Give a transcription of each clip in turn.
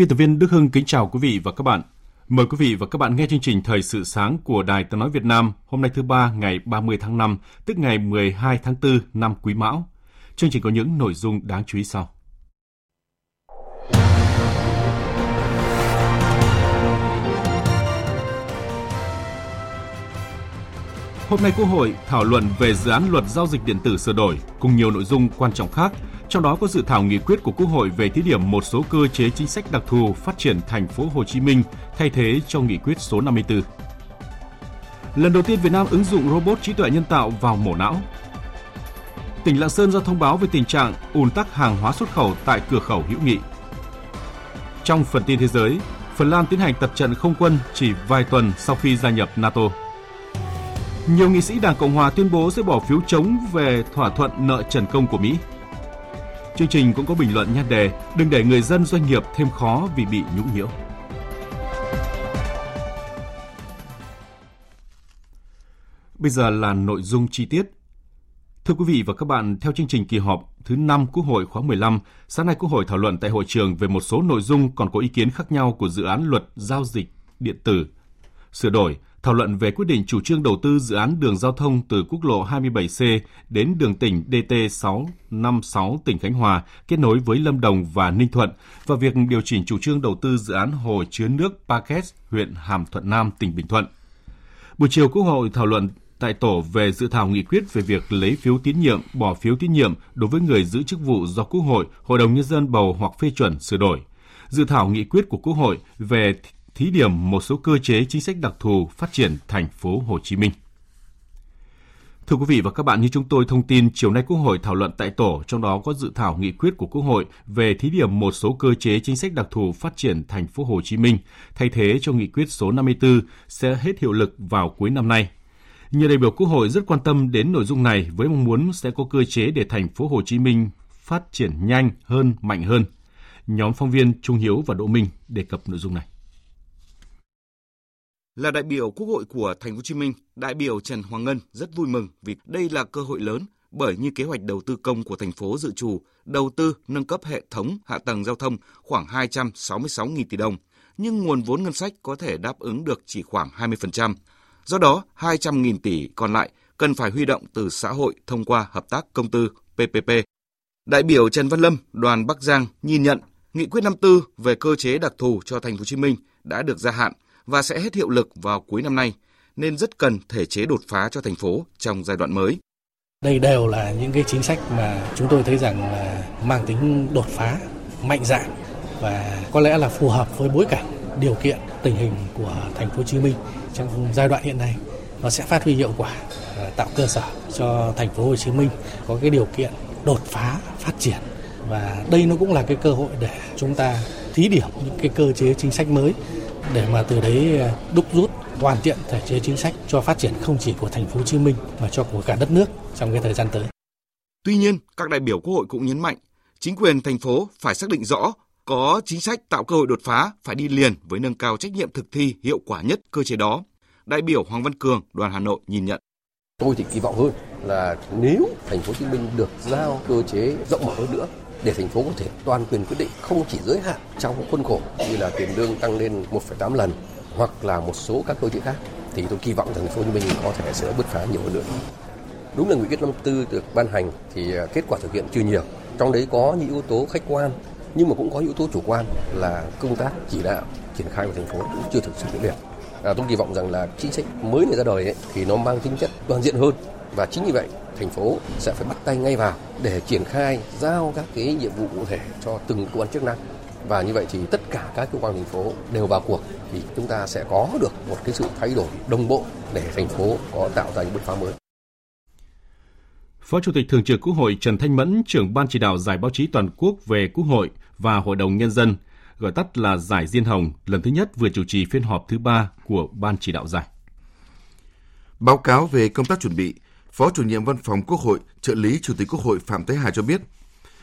Biên tập viên Đức Hưng kính chào quý vị và các bạn. Mời quý vị và các bạn nghe chương trình Thời sự sáng của Đài Tiếng Nói Việt Nam hôm nay thứ ba ngày 30 tháng 5, tức ngày 12 tháng 4 năm Quý Mão. Chương trình có những nội dung đáng chú ý sau. Hôm nay Quốc hội thảo luận về dự án luật giao dịch điện tử sửa đổi cùng nhiều nội dung quan trọng khác – trong đó có dự thảo nghị quyết của Quốc hội về thí điểm một số cơ chế chính sách đặc thù phát triển thành phố Hồ Chí Minh thay thế cho nghị quyết số 54. Lần đầu tiên Việt Nam ứng dụng robot trí tuệ nhân tạo vào mổ não. Tỉnh Lạng Sơn ra thông báo về tình trạng ùn tắc hàng hóa xuất khẩu tại cửa khẩu hữu nghị. Trong phần tin thế giới, Phần Lan tiến hành tập trận không quân chỉ vài tuần sau khi gia nhập NATO. Nhiều nghị sĩ Đảng Cộng Hòa tuyên bố sẽ bỏ phiếu chống về thỏa thuận nợ trần công của Mỹ. Chương trình cũng có bình luận nhan đề Đừng để người dân doanh nghiệp thêm khó vì bị nhũng nhiễu. Bây giờ là nội dung chi tiết. Thưa quý vị và các bạn, theo chương trình kỳ họp thứ 5 Quốc hội khóa 15, sáng nay Quốc hội thảo luận tại hội trường về một số nội dung còn có ý kiến khác nhau của dự án luật giao dịch điện tử sửa đổi thảo luận về quyết định chủ trương đầu tư dự án đường giao thông từ quốc lộ 27C đến đường tỉnh DT656 tỉnh Khánh Hòa kết nối với Lâm Đồng và Ninh Thuận và việc điều chỉnh chủ trương đầu tư dự án hồ chứa nước Paket, huyện Hàm Thuận Nam, tỉnh Bình Thuận. Buổi chiều Quốc hội thảo luận tại tổ về dự thảo nghị quyết về việc lấy phiếu tín nhiệm, bỏ phiếu tín nhiệm đối với người giữ chức vụ do Quốc hội, Hội đồng Nhân dân bầu hoặc phê chuẩn sửa đổi. Dự thảo nghị quyết của Quốc hội về thí điểm một số cơ chế chính sách đặc thù phát triển thành phố Hồ Chí Minh. Thưa quý vị và các bạn, như chúng tôi thông tin, chiều nay Quốc hội thảo luận tại tổ, trong đó có dự thảo nghị quyết của Quốc hội về thí điểm một số cơ chế chính sách đặc thù phát triển thành phố Hồ Chí Minh, thay thế cho nghị quyết số 54 sẽ hết hiệu lực vào cuối năm nay. Nhiều đại biểu Quốc hội rất quan tâm đến nội dung này với mong muốn sẽ có cơ chế để thành phố Hồ Chí Minh phát triển nhanh hơn, mạnh hơn. Nhóm phóng viên Trung Hiếu và Đỗ Minh đề cập nội dung này. Là đại biểu Quốc hội của Thành phố Hồ Chí Minh, đại biểu Trần Hoàng Ngân rất vui mừng vì đây là cơ hội lớn bởi như kế hoạch đầu tư công của thành phố dự trù đầu tư nâng cấp hệ thống hạ tầng giao thông khoảng 266.000 tỷ đồng, nhưng nguồn vốn ngân sách có thể đáp ứng được chỉ khoảng 20%. Do đó, 200.000 tỷ còn lại cần phải huy động từ xã hội thông qua hợp tác công tư PPP. Đại biểu Trần Văn Lâm, đoàn Bắc Giang nhìn nhận nghị quyết 54 về cơ chế đặc thù cho thành phố Hồ Chí Minh đã được gia hạn và sẽ hết hiệu lực vào cuối năm nay, nên rất cần thể chế đột phá cho thành phố trong giai đoạn mới. Đây đều là những cái chính sách mà chúng tôi thấy rằng là mang tính đột phá, mạnh dạn và có lẽ là phù hợp với bối cảnh, điều kiện, tình hình của thành phố Hồ Chí Minh trong giai đoạn hiện nay. Nó sẽ phát huy hiệu quả, tạo cơ sở cho thành phố Hồ Chí Minh có cái điều kiện đột phá, phát triển và đây nó cũng là cái cơ hội để chúng ta thí điểm những cái cơ chế chính sách mới để mà từ đấy à, đúc rút hoàn thiện thể chế chính sách cho phát triển không chỉ của thành phố Hồ Chí Minh mà cho của cả đất nước trong cái thời gian tới. Tuy nhiên, các đại biểu Quốc hội cũng nhấn mạnh, chính quyền thành phố phải xác định rõ có chính sách tạo cơ hội đột phá phải đi liền với nâng cao trách nhiệm thực thi hiệu quả nhất cơ chế đó. Đại biểu Hoàng Văn Cường, đoàn Hà Nội nhìn nhận. Tôi thì kỳ vọng hơn là nếu thành phố Hồ Chí Minh được giao cơ chế rộng mở hơn nữa để thành phố có thể toàn quyền quyết định không chỉ giới hạn trong khuôn khổ như là tiền lương tăng lên 1,8 lần hoặc là một số các cơ chế khác thì tôi kỳ vọng rằng thành phố Hồ Chí Minh có thể sẽ bứt phá nhiều hơn nữa. Đúng là nghị quyết 54 được ban hành thì à, kết quả thực hiện chưa nhiều. Trong đấy có những yếu tố khách quan nhưng mà cũng có yếu tố chủ quan là công tác chỉ đạo triển khai của thành phố cũng chưa thực sự quyết liệt. À, tôi kỳ vọng rằng là chính sách mới này ra đời ấy, thì nó mang tính chất toàn diện hơn và chính vì vậy, thành phố sẽ phải bắt tay ngay vào để triển khai giao các cái nhiệm vụ cụ thể cho từng cơ quan chức năng. Và như vậy thì tất cả các cơ quan thành phố đều vào cuộc thì chúng ta sẽ có được một cái sự thay đổi đồng bộ để thành phố có tạo ra những bước phá mới. Phó Chủ tịch Thường trực Quốc hội Trần Thanh Mẫn, trưởng Ban chỉ đạo Giải báo chí toàn quốc về Quốc hội và Hội đồng Nhân dân, gọi tắt là Giải Diên Hồng, lần thứ nhất vừa chủ trì phiên họp thứ ba của Ban chỉ đạo giải. Báo cáo về công tác chuẩn bị, Phó chủ nhiệm Văn phòng Quốc hội, trợ lý Chủ tịch Quốc hội Phạm Thế Hà cho biết,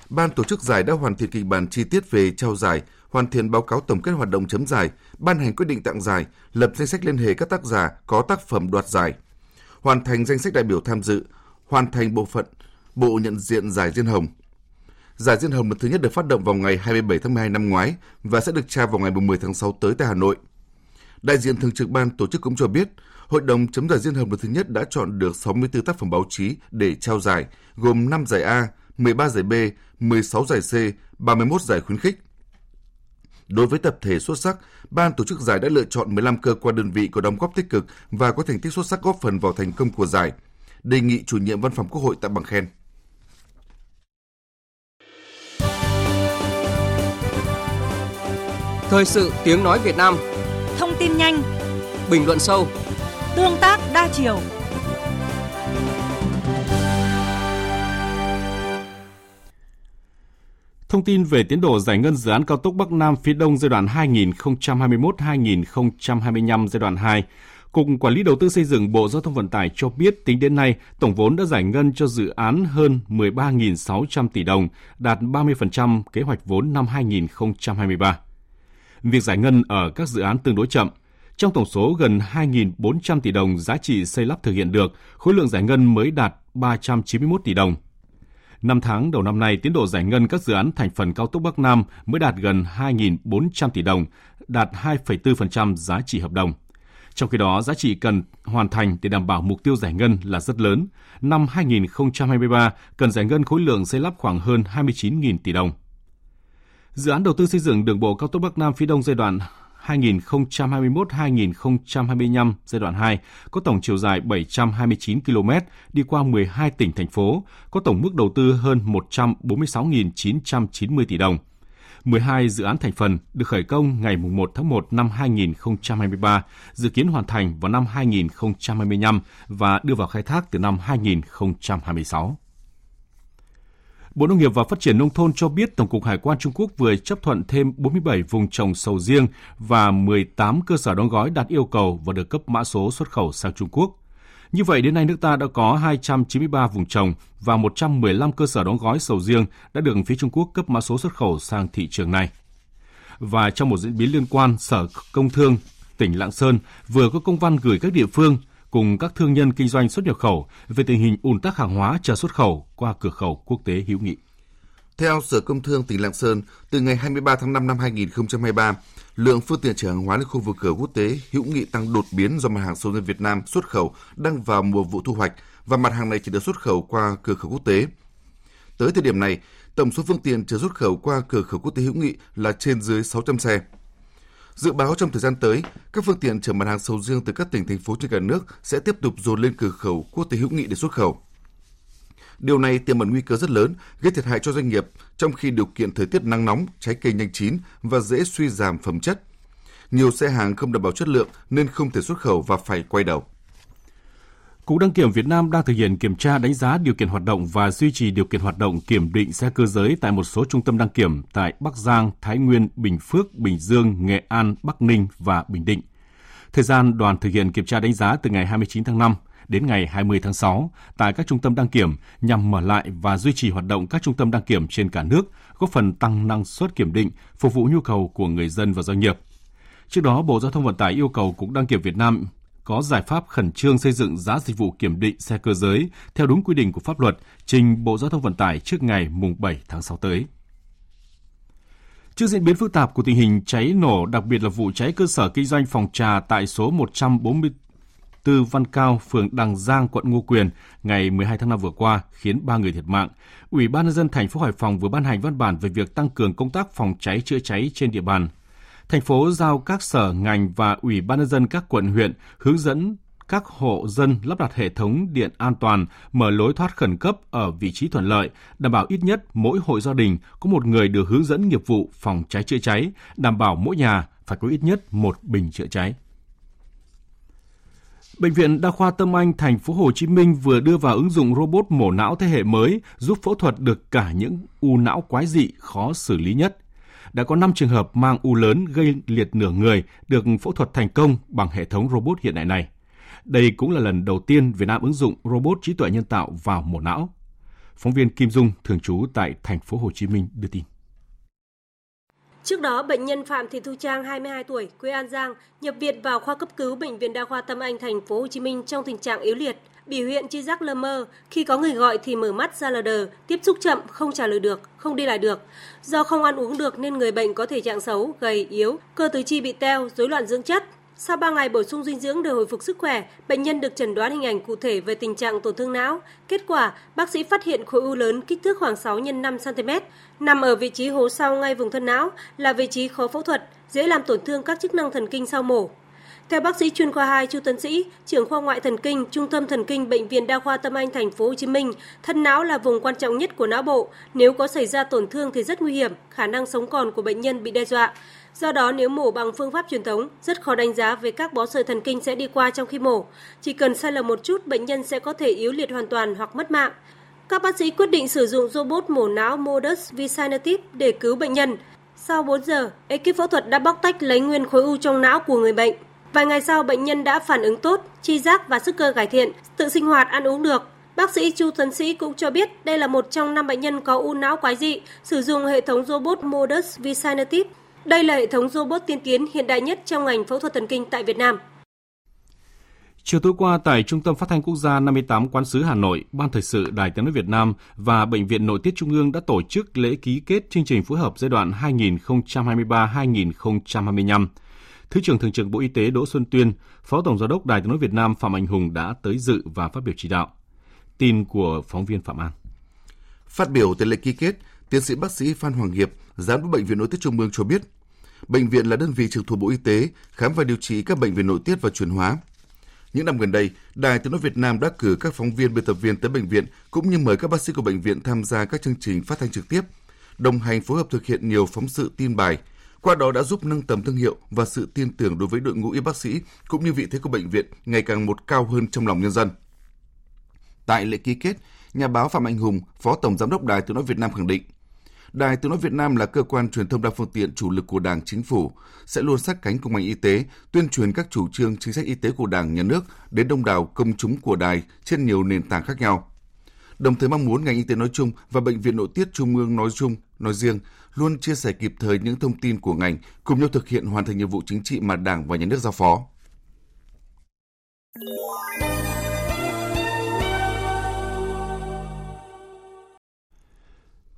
Ban tổ chức giải đã hoàn thiện kịch bản chi tiết về trao giải, hoàn thiện báo cáo tổng kết hoạt động chấm giải, ban hành quyết định tặng giải, lập danh sách liên hệ các tác giả có tác phẩm đoạt giải, hoàn thành danh sách đại biểu tham dự, hoàn thành bộ phận bộ nhận diện giải Diên Hồng. Giải Diên Hồng lần thứ nhất được phát động vào ngày 27 tháng 12 năm ngoái và sẽ được trao vào ngày 10 tháng 6 tới tại Hà Nội. Đại diện thường trực ban tổ chức cũng cho biết, Hội đồng chấm giải Diên Hồng lần thứ nhất đã chọn được 64 tác phẩm báo chí để trao giải, gồm 5 giải A, 13 giải B, 16 giải C, 31 giải khuyến khích. Đối với tập thể xuất sắc, ban tổ chức giải đã lựa chọn 15 cơ quan đơn vị có đóng góp tích cực và có thành tích xuất sắc góp phần vào thành công của giải. Đề nghị chủ nhiệm văn phòng Quốc hội tặng bằng khen. Thời sự tiếng nói Việt Nam Thông tin nhanh Bình luận sâu Tương tác đa chiều Thông tin về tiến độ giải ngân dự án cao tốc Bắc Nam phía Đông giai đoạn 2021-2025 giai đoạn 2, Cục Quản lý Đầu tư xây dựng Bộ Giao thông Vận tải cho biết tính đến nay, tổng vốn đã giải ngân cho dự án hơn 13.600 tỷ đồng, đạt 30% kế hoạch vốn năm 2023. Việc giải ngân ở các dự án tương đối chậm. Trong tổng số gần 2.400 tỷ đồng giá trị xây lắp thực hiện được, khối lượng giải ngân mới đạt 391 tỷ đồng. Năm tháng đầu năm nay, tiến độ giải ngân các dự án thành phần cao tốc Bắc Nam mới đạt gần 2.400 tỷ đồng, đạt 2,4% giá trị hợp đồng. Trong khi đó, giá trị cần hoàn thành để đảm bảo mục tiêu giải ngân là rất lớn. Năm 2023 cần giải ngân khối lượng xây lắp khoảng hơn 29.000 tỷ đồng. Dự án đầu tư xây dựng đường bộ cao tốc Bắc Nam phía Đông giai đoạn 2021-2025 giai đoạn 2 có tổng chiều dài 729 km đi qua 12 tỉnh thành phố, có tổng mức đầu tư hơn 146.990 tỷ đồng. 12 dự án thành phần được khởi công ngày 1 tháng 1 năm 2023, dự kiến hoàn thành vào năm 2025 và đưa vào khai thác từ năm 2026. Bộ Nông nghiệp và Phát triển Nông thôn cho biết Tổng cục Hải quan Trung Quốc vừa chấp thuận thêm 47 vùng trồng sầu riêng và 18 cơ sở đóng gói đạt yêu cầu và được cấp mã số xuất khẩu sang Trung Quốc. Như vậy, đến nay nước ta đã có 293 vùng trồng và 115 cơ sở đóng gói sầu riêng đã được phía Trung Quốc cấp mã số xuất khẩu sang thị trường này. Và trong một diễn biến liên quan, Sở Công Thương tỉnh Lạng Sơn vừa có công văn gửi các địa phương cùng các thương nhân kinh doanh xuất nhập khẩu về tình hình ùn tắc hàng hóa chờ xuất khẩu qua cửa khẩu quốc tế hữu nghị. Theo Sở Công Thương tỉnh Lạng Sơn, từ ngày 23 tháng 5 năm 2023, lượng phương tiện chở hàng hóa lên khu vực cửa quốc tế hữu nghị tăng đột biến do mặt hàng sầu riêng Việt Nam xuất khẩu đang vào mùa vụ thu hoạch và mặt hàng này chỉ được xuất khẩu qua cửa khẩu quốc tế. Tới thời điểm này, tổng số phương tiện chở xuất khẩu qua cửa khẩu quốc tế hữu nghị là trên dưới 600 xe. Dự báo trong thời gian tới, các phương tiện chở mặt hàng sầu riêng từ các tỉnh thành phố trên cả nước sẽ tiếp tục dồn lên cửa khẩu quốc tế hữu nghị để xuất khẩu. Điều này tiềm ẩn nguy cơ rất lớn, gây thiệt hại cho doanh nghiệp trong khi điều kiện thời tiết nắng nóng, trái cây nhanh chín và dễ suy giảm phẩm chất. Nhiều xe hàng không đảm bảo chất lượng nên không thể xuất khẩu và phải quay đầu. Cục Đăng kiểm Việt Nam đang thực hiện kiểm tra đánh giá điều kiện hoạt động và duy trì điều kiện hoạt động kiểm định xe cơ giới tại một số trung tâm đăng kiểm tại Bắc Giang, Thái Nguyên, Bình Phước, Bình Dương, Nghệ An, Bắc Ninh và Bình Định. Thời gian đoàn thực hiện kiểm tra đánh giá từ ngày 29 tháng 5 đến ngày 20 tháng 6 tại các trung tâm đăng kiểm nhằm mở lại và duy trì hoạt động các trung tâm đăng kiểm trên cả nước, góp phần tăng năng suất kiểm định, phục vụ nhu cầu của người dân và doanh nghiệp. Trước đó, Bộ Giao thông Vận tải yêu cầu Cục Đăng kiểm Việt Nam có giải pháp khẩn trương xây dựng giá dịch vụ kiểm định xe cơ giới theo đúng quy định của pháp luật trình Bộ Giao thông Vận tải trước ngày mùng 7 tháng 6 tới. Trước diễn biến phức tạp của tình hình cháy nổ, đặc biệt là vụ cháy cơ sở kinh doanh phòng trà tại số 144 Văn Cao, phường Đằng Giang, quận Ngô Quyền ngày 12 tháng 5 vừa qua khiến 3 người thiệt mạng. Ủy ban nhân dân thành phố Hải Phòng vừa ban hành văn bản về việc tăng cường công tác phòng cháy chữa cháy trên địa bàn thành phố giao các sở ngành và ủy ban nhân dân các quận huyện hướng dẫn các hộ dân lắp đặt hệ thống điện an toàn, mở lối thoát khẩn cấp ở vị trí thuận lợi, đảm bảo ít nhất mỗi hộ gia đình có một người được hướng dẫn nghiệp vụ phòng cháy chữa cháy, đảm bảo mỗi nhà phải có ít nhất một bình chữa cháy. Bệnh viện Đa khoa Tâm Anh thành phố Hồ Chí Minh vừa đưa vào ứng dụng robot mổ não thế hệ mới giúp phẫu thuật được cả những u não quái dị khó xử lý nhất. Đã có 5 trường hợp mang u lớn gây liệt nửa người được phẫu thuật thành công bằng hệ thống robot hiện đại này. Đây cũng là lần đầu tiên Việt Nam ứng dụng robot trí tuệ nhân tạo vào mổ não. Phóng viên Kim Dung thường trú tại thành phố Hồ Chí Minh đưa tin. Trước đó, bệnh nhân Phạm Thị Thu Trang, 22 tuổi, quê An Giang, nhập viện vào khoa cấp cứu bệnh viện Đa khoa Tâm Anh thành phố Hồ Chí Minh trong tình trạng yếu liệt, biểu hiện chi giác lơ mơ, khi có người gọi thì mở mắt ra lờ đờ, tiếp xúc chậm, không trả lời được, không đi lại được. Do không ăn uống được nên người bệnh có thể trạng xấu, gầy, yếu, cơ tứ chi bị teo, rối loạn dưỡng chất, sau 3 ngày bổ sung dinh dưỡng để hồi phục sức khỏe, bệnh nhân được chẩn đoán hình ảnh cụ thể về tình trạng tổn thương não. Kết quả, bác sĩ phát hiện khối u lớn kích thước khoảng 6 x 5 cm, nằm ở vị trí hố sau ngay vùng thân não, là vị trí khó phẫu thuật, dễ làm tổn thương các chức năng thần kinh sau mổ. Theo bác sĩ chuyên khoa 2 Chu Tấn Sĩ, trưởng khoa ngoại thần kinh, Trung tâm thần kinh bệnh viện Đa khoa Tâm Anh thành phố Hồ Chí Minh, thân não là vùng quan trọng nhất của não bộ, nếu có xảy ra tổn thương thì rất nguy hiểm, khả năng sống còn của bệnh nhân bị đe dọa. Do đó nếu mổ bằng phương pháp truyền thống, rất khó đánh giá về các bó sợi thần kinh sẽ đi qua trong khi mổ. Chỉ cần sai lầm một chút, bệnh nhân sẽ có thể yếu liệt hoàn toàn hoặc mất mạng. Các bác sĩ quyết định sử dụng robot mổ não Modus Vicinity để cứu bệnh nhân. Sau 4 giờ, ekip phẫu thuật đã bóc tách lấy nguyên khối u trong não của người bệnh. Vài ngày sau, bệnh nhân đã phản ứng tốt, chi giác và sức cơ cải thiện, tự sinh hoạt, ăn uống được. Bác sĩ Chu Tuấn Sĩ cũng cho biết đây là một trong năm bệnh nhân có u não quái dị, sử dụng hệ thống robot Modus Vicinity đây là hệ thống robot tiên tiến hiện đại nhất trong ngành phẫu thuật thần kinh tại Việt Nam. Chiều tối qua tại Trung tâm Phát thanh Quốc gia 58 Quán sứ Hà Nội, Ban Thời sự Đài Tiếng nói Việt Nam và Bệnh viện Nội tiết Trung ương đã tổ chức lễ ký kết chương trình phối hợp giai đoạn 2023-2025. Thứ trưởng Thường trực Bộ Y tế Đỗ Xuân Tuyên, Phó Tổng Giám đốc Đài Tiếng nói Việt Nam Phạm Anh Hùng đã tới dự và phát biểu chỉ đạo. Tin của phóng viên Phạm An. Phát biểu tại lễ ký kết, tiến sĩ bác sĩ Phan Hoàng Hiệp, Giám đốc Bệnh viện Nội tiết Trung ương cho biết, Bệnh viện là đơn vị trực thuộc Bộ Y tế khám và điều trị các bệnh về nội tiết và chuyển hóa. Những năm gần đây, Đài Tiếng nói Việt Nam đã cử các phóng viên biên tập viên tới bệnh viện cũng như mời các bác sĩ của bệnh viện tham gia các chương trình phát thanh trực tiếp, đồng hành phối hợp thực hiện nhiều phóng sự tin bài. Qua đó đã giúp nâng tầm thương hiệu và sự tin tưởng đối với đội ngũ y bác sĩ cũng như vị thế của bệnh viện ngày càng một cao hơn trong lòng nhân dân. Tại lễ ký kết, nhà báo Phạm Anh Hùng, Phó Tổng Giám đốc Đài Tiếng nói Việt Nam khẳng định, Đài Tiếng nói Việt Nam là cơ quan truyền thông đa phương tiện chủ lực của Đảng, Chính phủ, sẽ luôn sát cánh cùng ngành y tế, tuyên truyền các chủ trương chính sách y tế của Đảng, Nhà nước đến đông đảo công chúng của đài trên nhiều nền tảng khác nhau. Đồng thời mong muốn ngành y tế nói chung và bệnh viện nội tiết trung ương nói chung, nói riêng luôn chia sẻ kịp thời những thông tin của ngành, cùng nhau thực hiện hoàn thành nhiệm vụ chính trị mà Đảng và Nhà nước giao phó.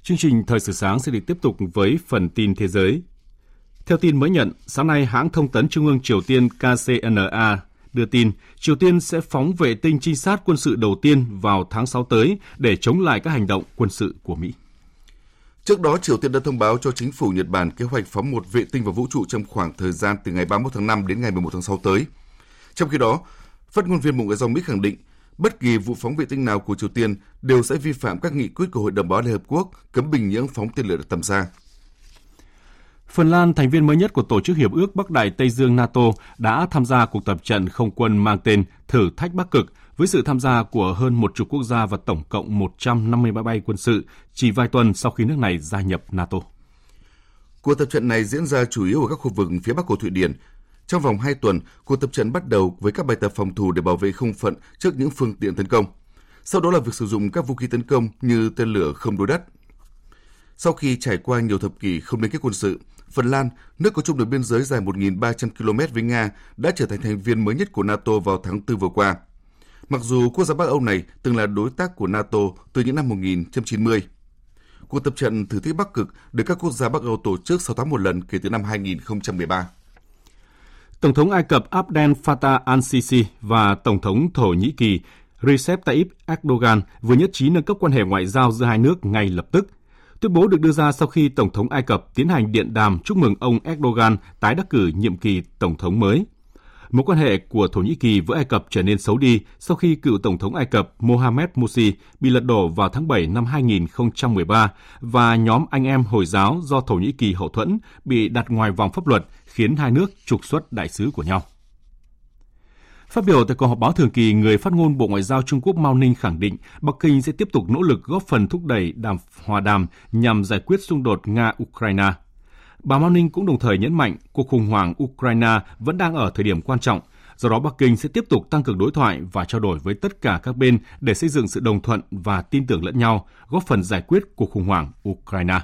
Chương trình Thời sự sáng sẽ được tiếp tục với phần tin thế giới. Theo tin mới nhận, sáng nay hãng thông tấn Trung ương Triều Tiên KCNA đưa tin Triều Tiên sẽ phóng vệ tinh trinh sát quân sự đầu tiên vào tháng 6 tới để chống lại các hành động quân sự của Mỹ. Trước đó, Triều Tiên đã thông báo cho chính phủ Nhật Bản kế hoạch phóng một vệ tinh vào vũ trụ trong khoảng thời gian từ ngày 31 tháng 5 đến ngày 11 tháng 6 tới. Trong khi đó, phát ngôn viên Bộ Ngoại giao Mỹ khẳng định bất kỳ vụ phóng vệ tinh nào của Triều Tiên đều sẽ vi phạm các nghị quyết của Hội đồng Bảo Liên Hợp Quốc cấm bình nhưỡng phóng tên lửa tầm xa. Phần Lan, thành viên mới nhất của Tổ chức Hiệp ước Bắc Đại Tây Dương NATO, đã tham gia cuộc tập trận không quân mang tên Thử thách Bắc Cực với sự tham gia của hơn một chục quốc gia và tổng cộng 150 máy bay quân sự chỉ vài tuần sau khi nước này gia nhập NATO. Cuộc tập trận này diễn ra chủ yếu ở các khu vực phía bắc của Thụy Điển, trong vòng 2 tuần, cuộc tập trận bắt đầu với các bài tập phòng thủ để bảo vệ không phận trước những phương tiện tấn công. Sau đó là việc sử dụng các vũ khí tấn công như tên lửa không đối đất. Sau khi trải qua nhiều thập kỷ không liên kết quân sự, Phần Lan, nước có chung đường biên giới dài 1.300 km với Nga, đã trở thành thành viên mới nhất của NATO vào tháng 4 vừa qua. Mặc dù quốc gia Bắc Âu này từng là đối tác của NATO từ những năm 1990. Cuộc tập trận thử thách Bắc Cực được các quốc gia Bắc Âu tổ chức 6 tháng một lần kể từ năm 2013. Tổng thống Ai Cập Abdel Fattah al-Sisi và Tổng thống Thổ Nhĩ Kỳ Recep Tayyip Erdogan vừa nhất trí nâng cấp quan hệ ngoại giao giữa hai nước ngay lập tức. Tuyên bố được đưa ra sau khi Tổng thống Ai Cập tiến hành điện đàm chúc mừng ông Erdogan tái đắc cử nhiệm kỳ Tổng thống mới. Mối quan hệ của Thổ Nhĩ Kỳ với Ai Cập trở nên xấu đi sau khi cựu Tổng thống Ai Cập Mohamed Morsi bị lật đổ vào tháng 7 năm 2013 và nhóm anh em Hồi giáo do Thổ Nhĩ Kỳ hậu thuẫn bị đặt ngoài vòng pháp luật khiến hai nước trục xuất đại sứ của nhau. Phát biểu tại cuộc họp báo thường kỳ, người phát ngôn Bộ Ngoại giao Trung Quốc Mao Ninh khẳng định Bắc Kinh sẽ tiếp tục nỗ lực góp phần thúc đẩy đàm hòa đàm nhằm giải quyết xung đột Nga-Ukraine. Bà Mao Ninh cũng đồng thời nhấn mạnh cuộc khủng hoảng Ukraine vẫn đang ở thời điểm quan trọng, do đó Bắc Kinh sẽ tiếp tục tăng cường đối thoại và trao đổi với tất cả các bên để xây dựng sự đồng thuận và tin tưởng lẫn nhau, góp phần giải quyết cuộc khủng hoảng Ukraine.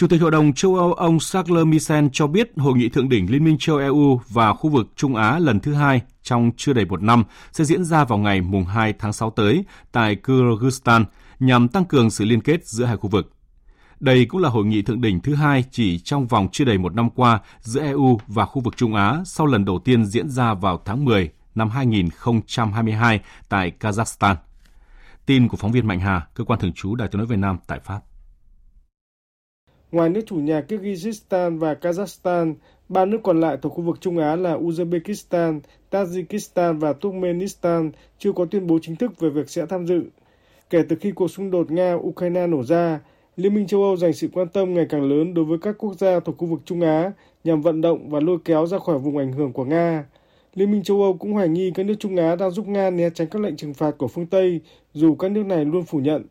Chủ tịch Hội đồng châu Âu ông Charles Michel cho biết hội nghị thượng đỉnh Liên minh châu EU và khu vực Trung Á lần thứ hai trong chưa đầy một năm sẽ diễn ra vào ngày mùng 2 tháng 6 tới tại Kyrgyzstan nhằm tăng cường sự liên kết giữa hai khu vực. Đây cũng là hội nghị thượng đỉnh thứ hai chỉ trong vòng chưa đầy một năm qua giữa EU và khu vực Trung Á sau lần đầu tiên diễn ra vào tháng 10 năm 2022 tại Kazakhstan. Tin của phóng viên Mạnh Hà, cơ quan thường trú Đài tiếng nói Việt Nam tại Pháp. Ngoài nước chủ nhà Kyrgyzstan và Kazakhstan, ba nước còn lại thuộc khu vực Trung Á là Uzbekistan, Tajikistan và Turkmenistan chưa có tuyên bố chính thức về việc sẽ tham dự. Kể từ khi cuộc xung đột Nga-Ukraine nổ ra, Liên minh châu Âu dành sự quan tâm ngày càng lớn đối với các quốc gia thuộc khu vực Trung Á nhằm vận động và lôi kéo ra khỏi vùng ảnh hưởng của Nga. Liên minh châu Âu cũng hoài nghi các nước Trung Á đang giúp Nga né tránh các lệnh trừng phạt của phương Tây, dù các nước này luôn phủ nhận.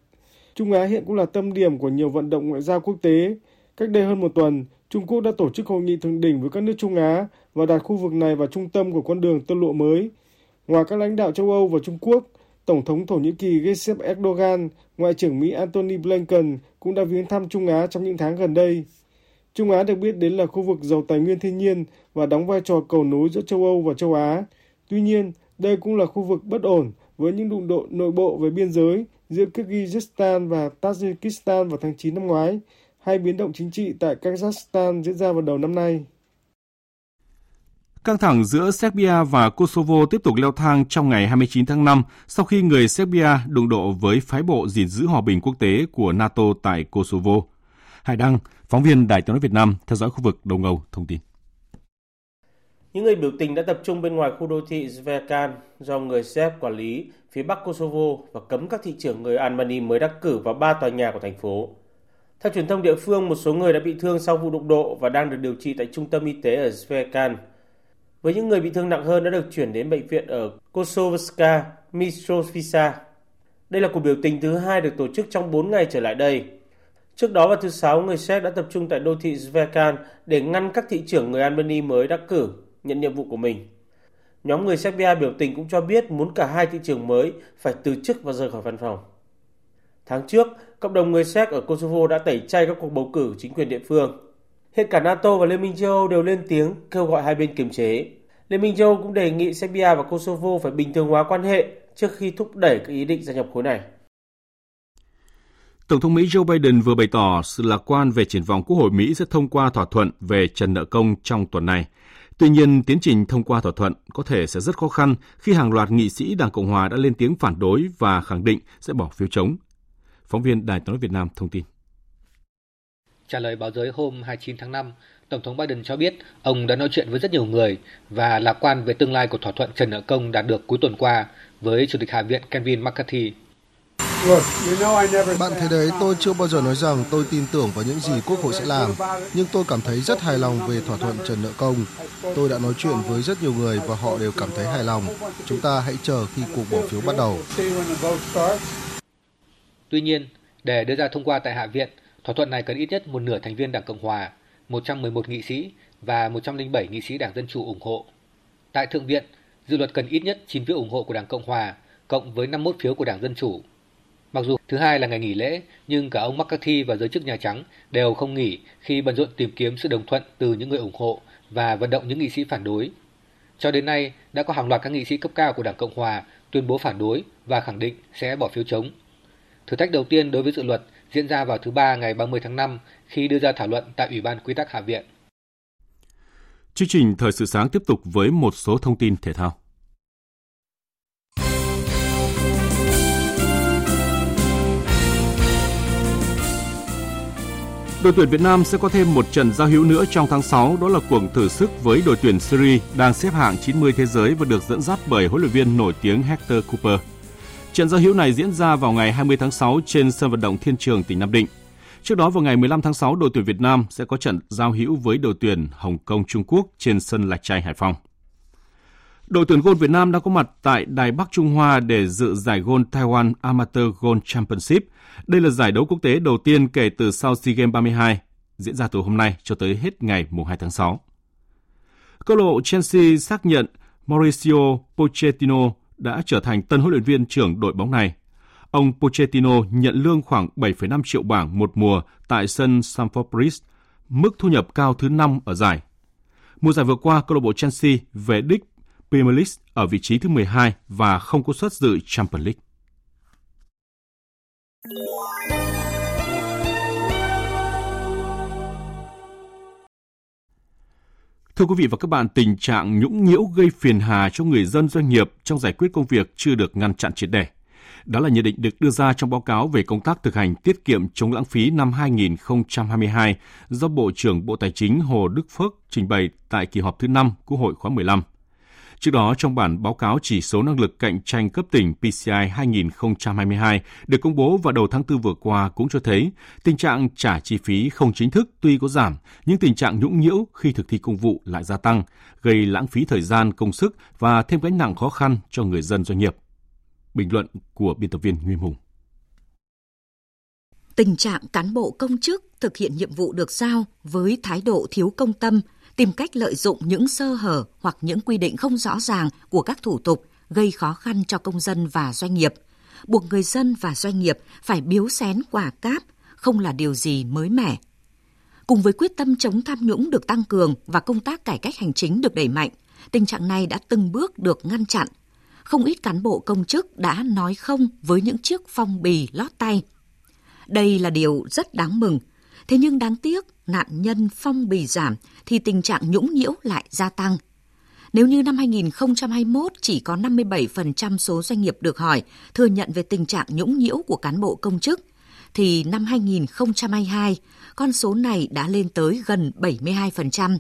Trung Á hiện cũng là tâm điểm của nhiều vận động ngoại giao quốc tế. Cách đây hơn một tuần, Trung Quốc đã tổ chức hội nghị thượng đỉnh với các nước Trung Á và đặt khu vực này vào trung tâm của con đường tơ lụa mới. Ngoài các lãnh đạo châu Âu và Trung Quốc, Tổng thống Thổ Nhĩ Kỳ Recep Erdogan, Ngoại trưởng Mỹ Antony Blinken cũng đã viếng thăm Trung Á trong những tháng gần đây. Trung Á được biết đến là khu vực giàu tài nguyên thiên nhiên và đóng vai trò cầu nối giữa châu Âu và châu Á. Tuy nhiên, đây cũng là khu vực bất ổn với những đụng độ nội bộ về biên giới giữa Kyrgyzstan và Tajikistan vào tháng 9 năm ngoái, hay biến động chính trị tại Kazakhstan diễn ra vào đầu năm nay. Căng thẳng giữa Serbia và Kosovo tiếp tục leo thang trong ngày 29 tháng 5 sau khi người Serbia đụng độ với phái bộ gìn giữ hòa bình quốc tế của NATO tại Kosovo. Hải Đăng, phóng viên Đài tiếng nói Việt Nam theo dõi khu vực Đông Âu thông tin. Những người biểu tình đã tập trung bên ngoài khu đô thị Zvekan do người Serb quản lý phía bắc Kosovo và cấm các thị trưởng người Albany mới đắc cử vào ba tòa nhà của thành phố. Theo truyền thông địa phương, một số người đã bị thương sau vụ đụng độ và đang được điều trị tại trung tâm y tế ở Zvekan với những người bị thương nặng hơn đã được chuyển đến bệnh viện ở Kosovska Mitrovica. Đây là cuộc biểu tình thứ hai được tổ chức trong 4 ngày trở lại đây. Trước đó vào thứ Sáu, người Séc đã tập trung tại đô thị Zvekan để ngăn các thị trưởng người Albany mới đắc cử nhận nhiệm vụ của mình. Nhóm người Serbia biểu tình cũng cho biết muốn cả hai thị trưởng mới phải từ chức và rời khỏi văn phòng. Tháng trước, cộng đồng người Séc ở Kosovo đã tẩy chay các cuộc bầu cử chính quyền địa phương. Hiện cả NATO và Liên minh châu Âu đều lên tiếng kêu gọi hai bên kiềm chế. Liên minh châu Âu cũng đề nghị Serbia và Kosovo phải bình thường hóa quan hệ trước khi thúc đẩy các ý định gia nhập khối này. Tổng thống Mỹ Joe Biden vừa bày tỏ sự lạc quan về triển vọng Quốc hội Mỹ sẽ thông qua thỏa thuận về trần nợ công trong tuần này. Tuy nhiên, tiến trình thông qua thỏa thuận có thể sẽ rất khó khăn khi hàng loạt nghị sĩ Đảng Cộng Hòa đã lên tiếng phản đối và khẳng định sẽ bỏ phiếu chống. Phóng viên Đài tiếng nói Việt Nam thông tin. Trả lời báo giới hôm 29 tháng 5, Tổng thống Biden cho biết ông đã nói chuyện với rất nhiều người và lạc quan về tương lai của thỏa thuận trần nợ công đạt được cuối tuần qua với Chủ tịch Hạ viện Kevin McCarthy. Bạn thấy đấy, tôi chưa bao giờ nói rằng tôi tin tưởng vào những gì Quốc hội sẽ làm, nhưng tôi cảm thấy rất hài lòng về thỏa thuận trần nợ công. Tôi đã nói chuyện với rất nhiều người và họ đều cảm thấy hài lòng. Chúng ta hãy chờ khi cuộc bỏ phiếu bắt đầu. Tuy nhiên, để đưa ra thông qua tại Hạ viện, Thỏa thuận này cần ít nhất một nửa thành viên Đảng Cộng Hòa, 111 nghị sĩ và 107 nghị sĩ Đảng Dân Chủ ủng hộ. Tại Thượng viện, dự luật cần ít nhất 9 phiếu ủng hộ của Đảng Cộng Hòa, cộng với 51 phiếu của Đảng Dân Chủ. Mặc dù thứ hai là ngày nghỉ lễ, nhưng cả ông McCarthy và giới chức Nhà Trắng đều không nghỉ khi bận rộn tìm kiếm sự đồng thuận từ những người ủng hộ và vận động những nghị sĩ phản đối. Cho đến nay, đã có hàng loạt các nghị sĩ cấp cao của Đảng Cộng Hòa tuyên bố phản đối và khẳng định sẽ bỏ phiếu chống. Thử thách đầu tiên đối với dự luật diễn ra vào thứ Ba ngày 30 tháng 5 khi đưa ra thảo luận tại Ủy ban Quy tắc Hạ viện. Chương trình Thời sự sáng tiếp tục với một số thông tin thể thao. Đội tuyển Việt Nam sẽ có thêm một trận giao hữu nữa trong tháng 6, đó là cuộc thử sức với đội tuyển Syria đang xếp hạng 90 thế giới và được dẫn dắt bởi huấn luyện viên nổi tiếng Hector Cooper. Trận giao hữu này diễn ra vào ngày 20 tháng 6 trên sân vận động Thiên Trường tỉnh Nam Định. Trước đó vào ngày 15 tháng 6, đội tuyển Việt Nam sẽ có trận giao hữu với đội tuyển Hồng Kông Trung Quốc trên sân Lạch Tray Hải Phòng. Đội tuyển gôn Việt Nam đã có mặt tại Đài Bắc Trung Hoa để dự giải gôn Taiwan Amateur Golf Championship. Đây là giải đấu quốc tế đầu tiên kể từ sau SEA Games 32, diễn ra từ hôm nay cho tới hết ngày 2 tháng 6. Câu lạc bộ Chelsea xác nhận Mauricio Pochettino đã trở thành tân huấn luyện viên trưởng đội bóng này. Ông Pochettino nhận lương khoảng 7,5 triệu bảng một mùa tại sân Stamford Bridge, mức thu nhập cao thứ 5 ở giải. Mùa giải vừa qua, câu lạc bộ Chelsea về đích Premier League ở vị trí thứ 12 và không có suất dự Champions League. Thưa quý vị và các bạn, tình trạng nhũng nhiễu gây phiền hà cho người dân doanh nghiệp trong giải quyết công việc chưa được ngăn chặn triệt đề. Đó là nhận định được đưa ra trong báo cáo về công tác thực hành tiết kiệm chống lãng phí năm 2022 do Bộ trưởng Bộ Tài chính Hồ Đức Phước trình bày tại kỳ họp thứ 5 Quốc hội khóa 15. Trước đó, trong bản báo cáo chỉ số năng lực cạnh tranh cấp tỉnh PCI 2022 được công bố vào đầu tháng 4 vừa qua cũng cho thấy tình trạng trả chi phí không chính thức tuy có giảm, nhưng tình trạng nhũng nhiễu khi thực thi công vụ lại gia tăng, gây lãng phí thời gian, công sức và thêm gánh nặng khó khăn cho người dân doanh nghiệp. Bình luận của biên tập viên Nguyên Hùng. Tình trạng cán bộ công chức thực hiện nhiệm vụ được giao với thái độ thiếu công tâm, tìm cách lợi dụng những sơ hở hoặc những quy định không rõ ràng của các thủ tục gây khó khăn cho công dân và doanh nghiệp, buộc người dân và doanh nghiệp phải biếu xén quả cáp không là điều gì mới mẻ. Cùng với quyết tâm chống tham nhũng được tăng cường và công tác cải cách hành chính được đẩy mạnh, tình trạng này đã từng bước được ngăn chặn. Không ít cán bộ công chức đã nói không với những chiếc phong bì lót tay. Đây là điều rất đáng mừng, thế nhưng đáng tiếc nạn nhân phong bì giảm thì tình trạng nhũng nhiễu lại gia tăng. Nếu như năm 2021 chỉ có 57% số doanh nghiệp được hỏi thừa nhận về tình trạng nhũng nhiễu của cán bộ công chức, thì năm 2022, con số này đã lên tới gần 72%.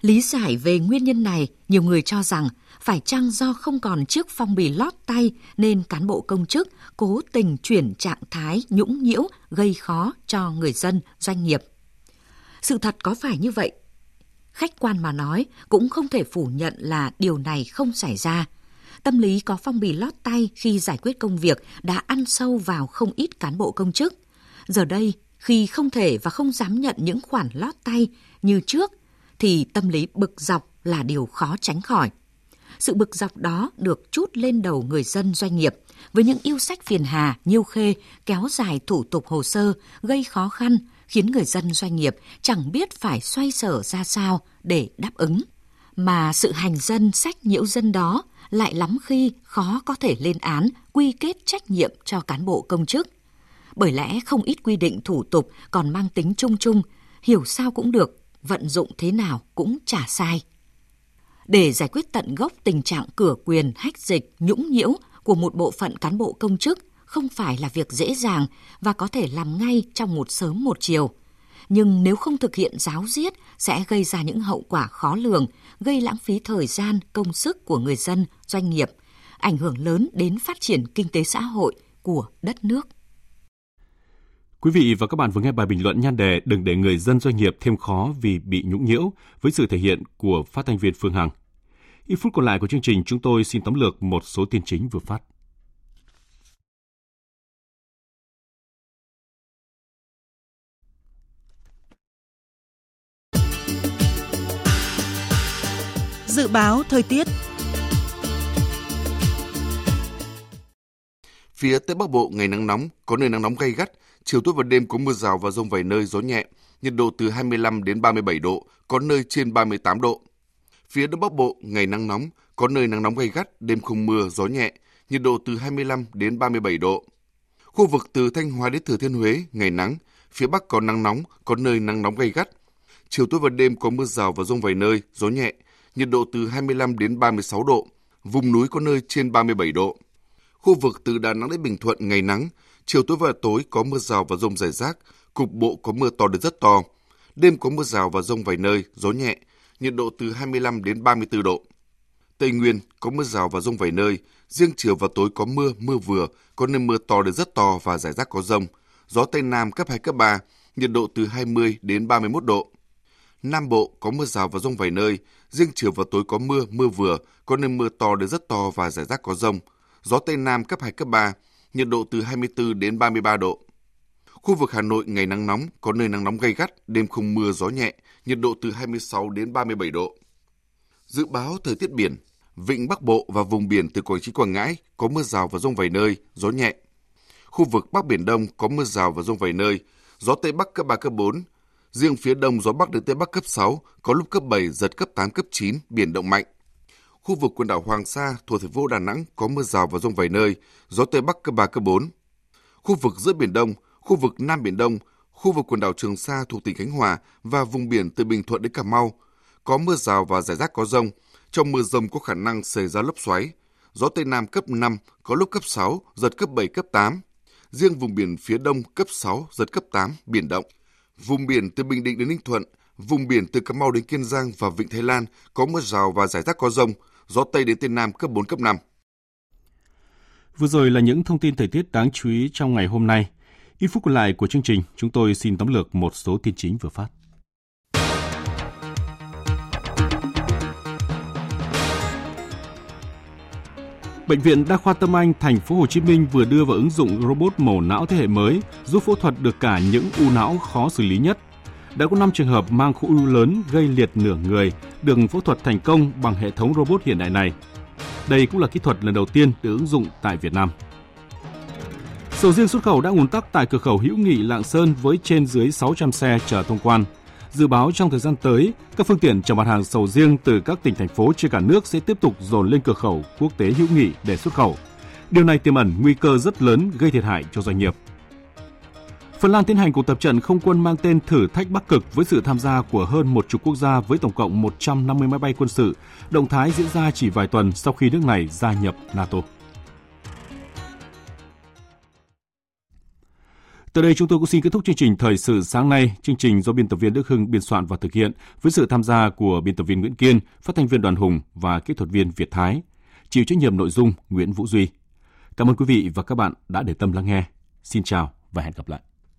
Lý giải về nguyên nhân này, nhiều người cho rằng phải chăng do không còn chiếc phong bì lót tay nên cán bộ công chức cố tình chuyển trạng thái nhũng nhiễu gây khó cho người dân, doanh nghiệp. Sự thật có phải như vậy? Khách quan mà nói, cũng không thể phủ nhận là điều này không xảy ra. Tâm lý có phong bì lót tay khi giải quyết công việc đã ăn sâu vào không ít cán bộ công chức. Giờ đây, khi không thể và không dám nhận những khoản lót tay như trước, thì tâm lý bực dọc là điều khó tránh khỏi. Sự bực dọc đó được chút lên đầu người dân doanh nghiệp với những yêu sách phiền hà, nhiêu khê, kéo dài thủ tục hồ sơ, gây khó khăn, khiến người dân doanh nghiệp chẳng biết phải xoay sở ra sao để đáp ứng. Mà sự hành dân sách nhiễu dân đó lại lắm khi khó có thể lên án, quy kết trách nhiệm cho cán bộ công chức. Bởi lẽ không ít quy định thủ tục còn mang tính chung chung, hiểu sao cũng được, vận dụng thế nào cũng chả sai. Để giải quyết tận gốc tình trạng cửa quyền, hách dịch, nhũng nhiễu của một bộ phận cán bộ công chức không phải là việc dễ dàng và có thể làm ngay trong một sớm một chiều. Nhưng nếu không thực hiện giáo diết sẽ gây ra những hậu quả khó lường, gây lãng phí thời gian, công sức của người dân, doanh nghiệp, ảnh hưởng lớn đến phát triển kinh tế xã hội của đất nước. Quý vị và các bạn vừa nghe bài bình luận nhan đề Đừng để người dân doanh nghiệp thêm khó vì bị nhũng nhiễu với sự thể hiện của phát thanh viên Phương Hằng. Ít phút còn lại của chương trình chúng tôi xin tóm lược một số tin chính vừa phát. Dự báo thời tiết Phía Tây Bắc Bộ ngày nắng nóng, có nơi nắng nóng gay gắt, chiều tối và đêm có mưa rào và rông vài nơi gió nhẹ, nhiệt độ từ 25 đến 37 độ, có nơi trên 38 độ. Phía Đông Bắc Bộ ngày nắng nóng, có nơi nắng nóng gay gắt, đêm không mưa, gió nhẹ, nhiệt độ từ 25 đến 37 độ. Khu vực từ Thanh Hóa đến Thừa Thiên Huế ngày nắng, phía Bắc có nắng nóng, có nơi nắng nóng gay gắt. Chiều tối và đêm có mưa rào và rông vài nơi, gió nhẹ, nhiệt độ từ 25 đến 36 độ, vùng núi có nơi trên 37 độ. Khu vực từ Đà Nẵng đến Bình Thuận ngày nắng, chiều tối và tối có mưa rào và rông rải rác, cục bộ có mưa to đến rất to. Đêm có mưa rào và rông vài nơi, gió nhẹ, nhiệt độ từ 25 đến 34 độ. Tây Nguyên có mưa rào và rông vài nơi, riêng chiều và tối có mưa, mưa vừa, có nơi mưa to đến rất to và rải rác có rông. Gió Tây Nam cấp 2, cấp 3, nhiệt độ từ 20 đến 31 độ. Nam Bộ có mưa rào và rông vài nơi, riêng chiều và tối có mưa, mưa vừa, có nơi mưa to đến rất to và rải rác có rông. Gió Tây Nam cấp 2, cấp 3, nhiệt độ từ 24 đến 33 độ. Khu vực Hà Nội ngày nắng nóng, có nơi nắng nóng gay gắt, đêm không mưa, gió nhẹ, nhiệt độ từ 26 đến 37 độ. Dự báo thời tiết biển, vịnh Bắc Bộ và vùng biển từ Quảng Trị Quảng Ngãi có mưa rào và rông vài nơi, gió nhẹ. Khu vực Bắc Biển Đông có mưa rào và rông vài nơi, gió Tây Bắc cấp 3, cấp 4. Riêng phía Đông gió Bắc đến Tây Bắc cấp 6, có lúc cấp 7, giật cấp 8, cấp 9, biển động mạnh. Khu vực quần đảo Hoàng Sa thuộc thành phố Đà Nẵng có mưa rào và rông vài nơi, gió Tây Bắc cấp 3, cấp 4. Khu vực giữa Biển Đông, khu vực Nam Biển Đông, khu vực quần đảo Trường Sa thuộc tỉnh Khánh Hòa và vùng biển từ Bình Thuận đến Cà Mau có mưa rào và rải rác có rông. Trong mưa rông có khả năng xảy ra lốc xoáy. Gió Tây Nam cấp 5, có lúc cấp 6, giật cấp 7, cấp 8. Riêng vùng biển phía đông cấp 6, giật cấp 8, biển động. Vùng biển từ Bình Định đến Ninh Thuận, vùng biển từ Cà Mau đến Kiên Giang và Vịnh Thái Lan có mưa rào và rải rác có rông, gió Tây đến Tây Nam cấp 4, cấp 5. Vừa rồi là những thông tin thời tiết đáng chú ý trong ngày hôm nay. Ít phút còn lại của chương trình, chúng tôi xin tóm lược một số tin chính vừa phát. Bệnh viện Đa khoa Tâm Anh thành phố Hồ Chí Minh vừa đưa vào ứng dụng robot mổ não thế hệ mới, giúp phẫu thuật được cả những u não khó xử lý nhất. Đã có 5 trường hợp mang khối u lớn gây liệt nửa người được phẫu thuật thành công bằng hệ thống robot hiện đại này. Đây cũng là kỹ thuật lần đầu tiên được ứng dụng tại Việt Nam. Sầu riêng xuất khẩu đã ùn tắc tại cửa khẩu Hữu Nghị Lạng Sơn với trên dưới 600 xe chờ thông quan. Dự báo trong thời gian tới, các phương tiện chở mặt hàng sầu riêng từ các tỉnh thành phố trên cả nước sẽ tiếp tục dồn lên cửa khẩu quốc tế Hữu Nghị để xuất khẩu. Điều này tiềm ẩn nguy cơ rất lớn gây thiệt hại cho doanh nghiệp. Phần Lan tiến hành cuộc tập trận không quân mang tên Thử thách Bắc Cực với sự tham gia của hơn một chục quốc gia với tổng cộng 150 máy bay quân sự. Động thái diễn ra chỉ vài tuần sau khi nước này gia nhập NATO. Từ đây chúng tôi cũng xin kết thúc chương trình Thời sự sáng nay. Chương trình do biên tập viên Đức Hưng biên soạn và thực hiện với sự tham gia của biên tập viên Nguyễn Kiên, phát thanh viên Đoàn Hùng và kỹ thuật viên Việt Thái. Chịu trách nhiệm nội dung Nguyễn Vũ Duy. Cảm ơn quý vị và các bạn đã để tâm lắng nghe. Xin chào và hẹn gặp lại.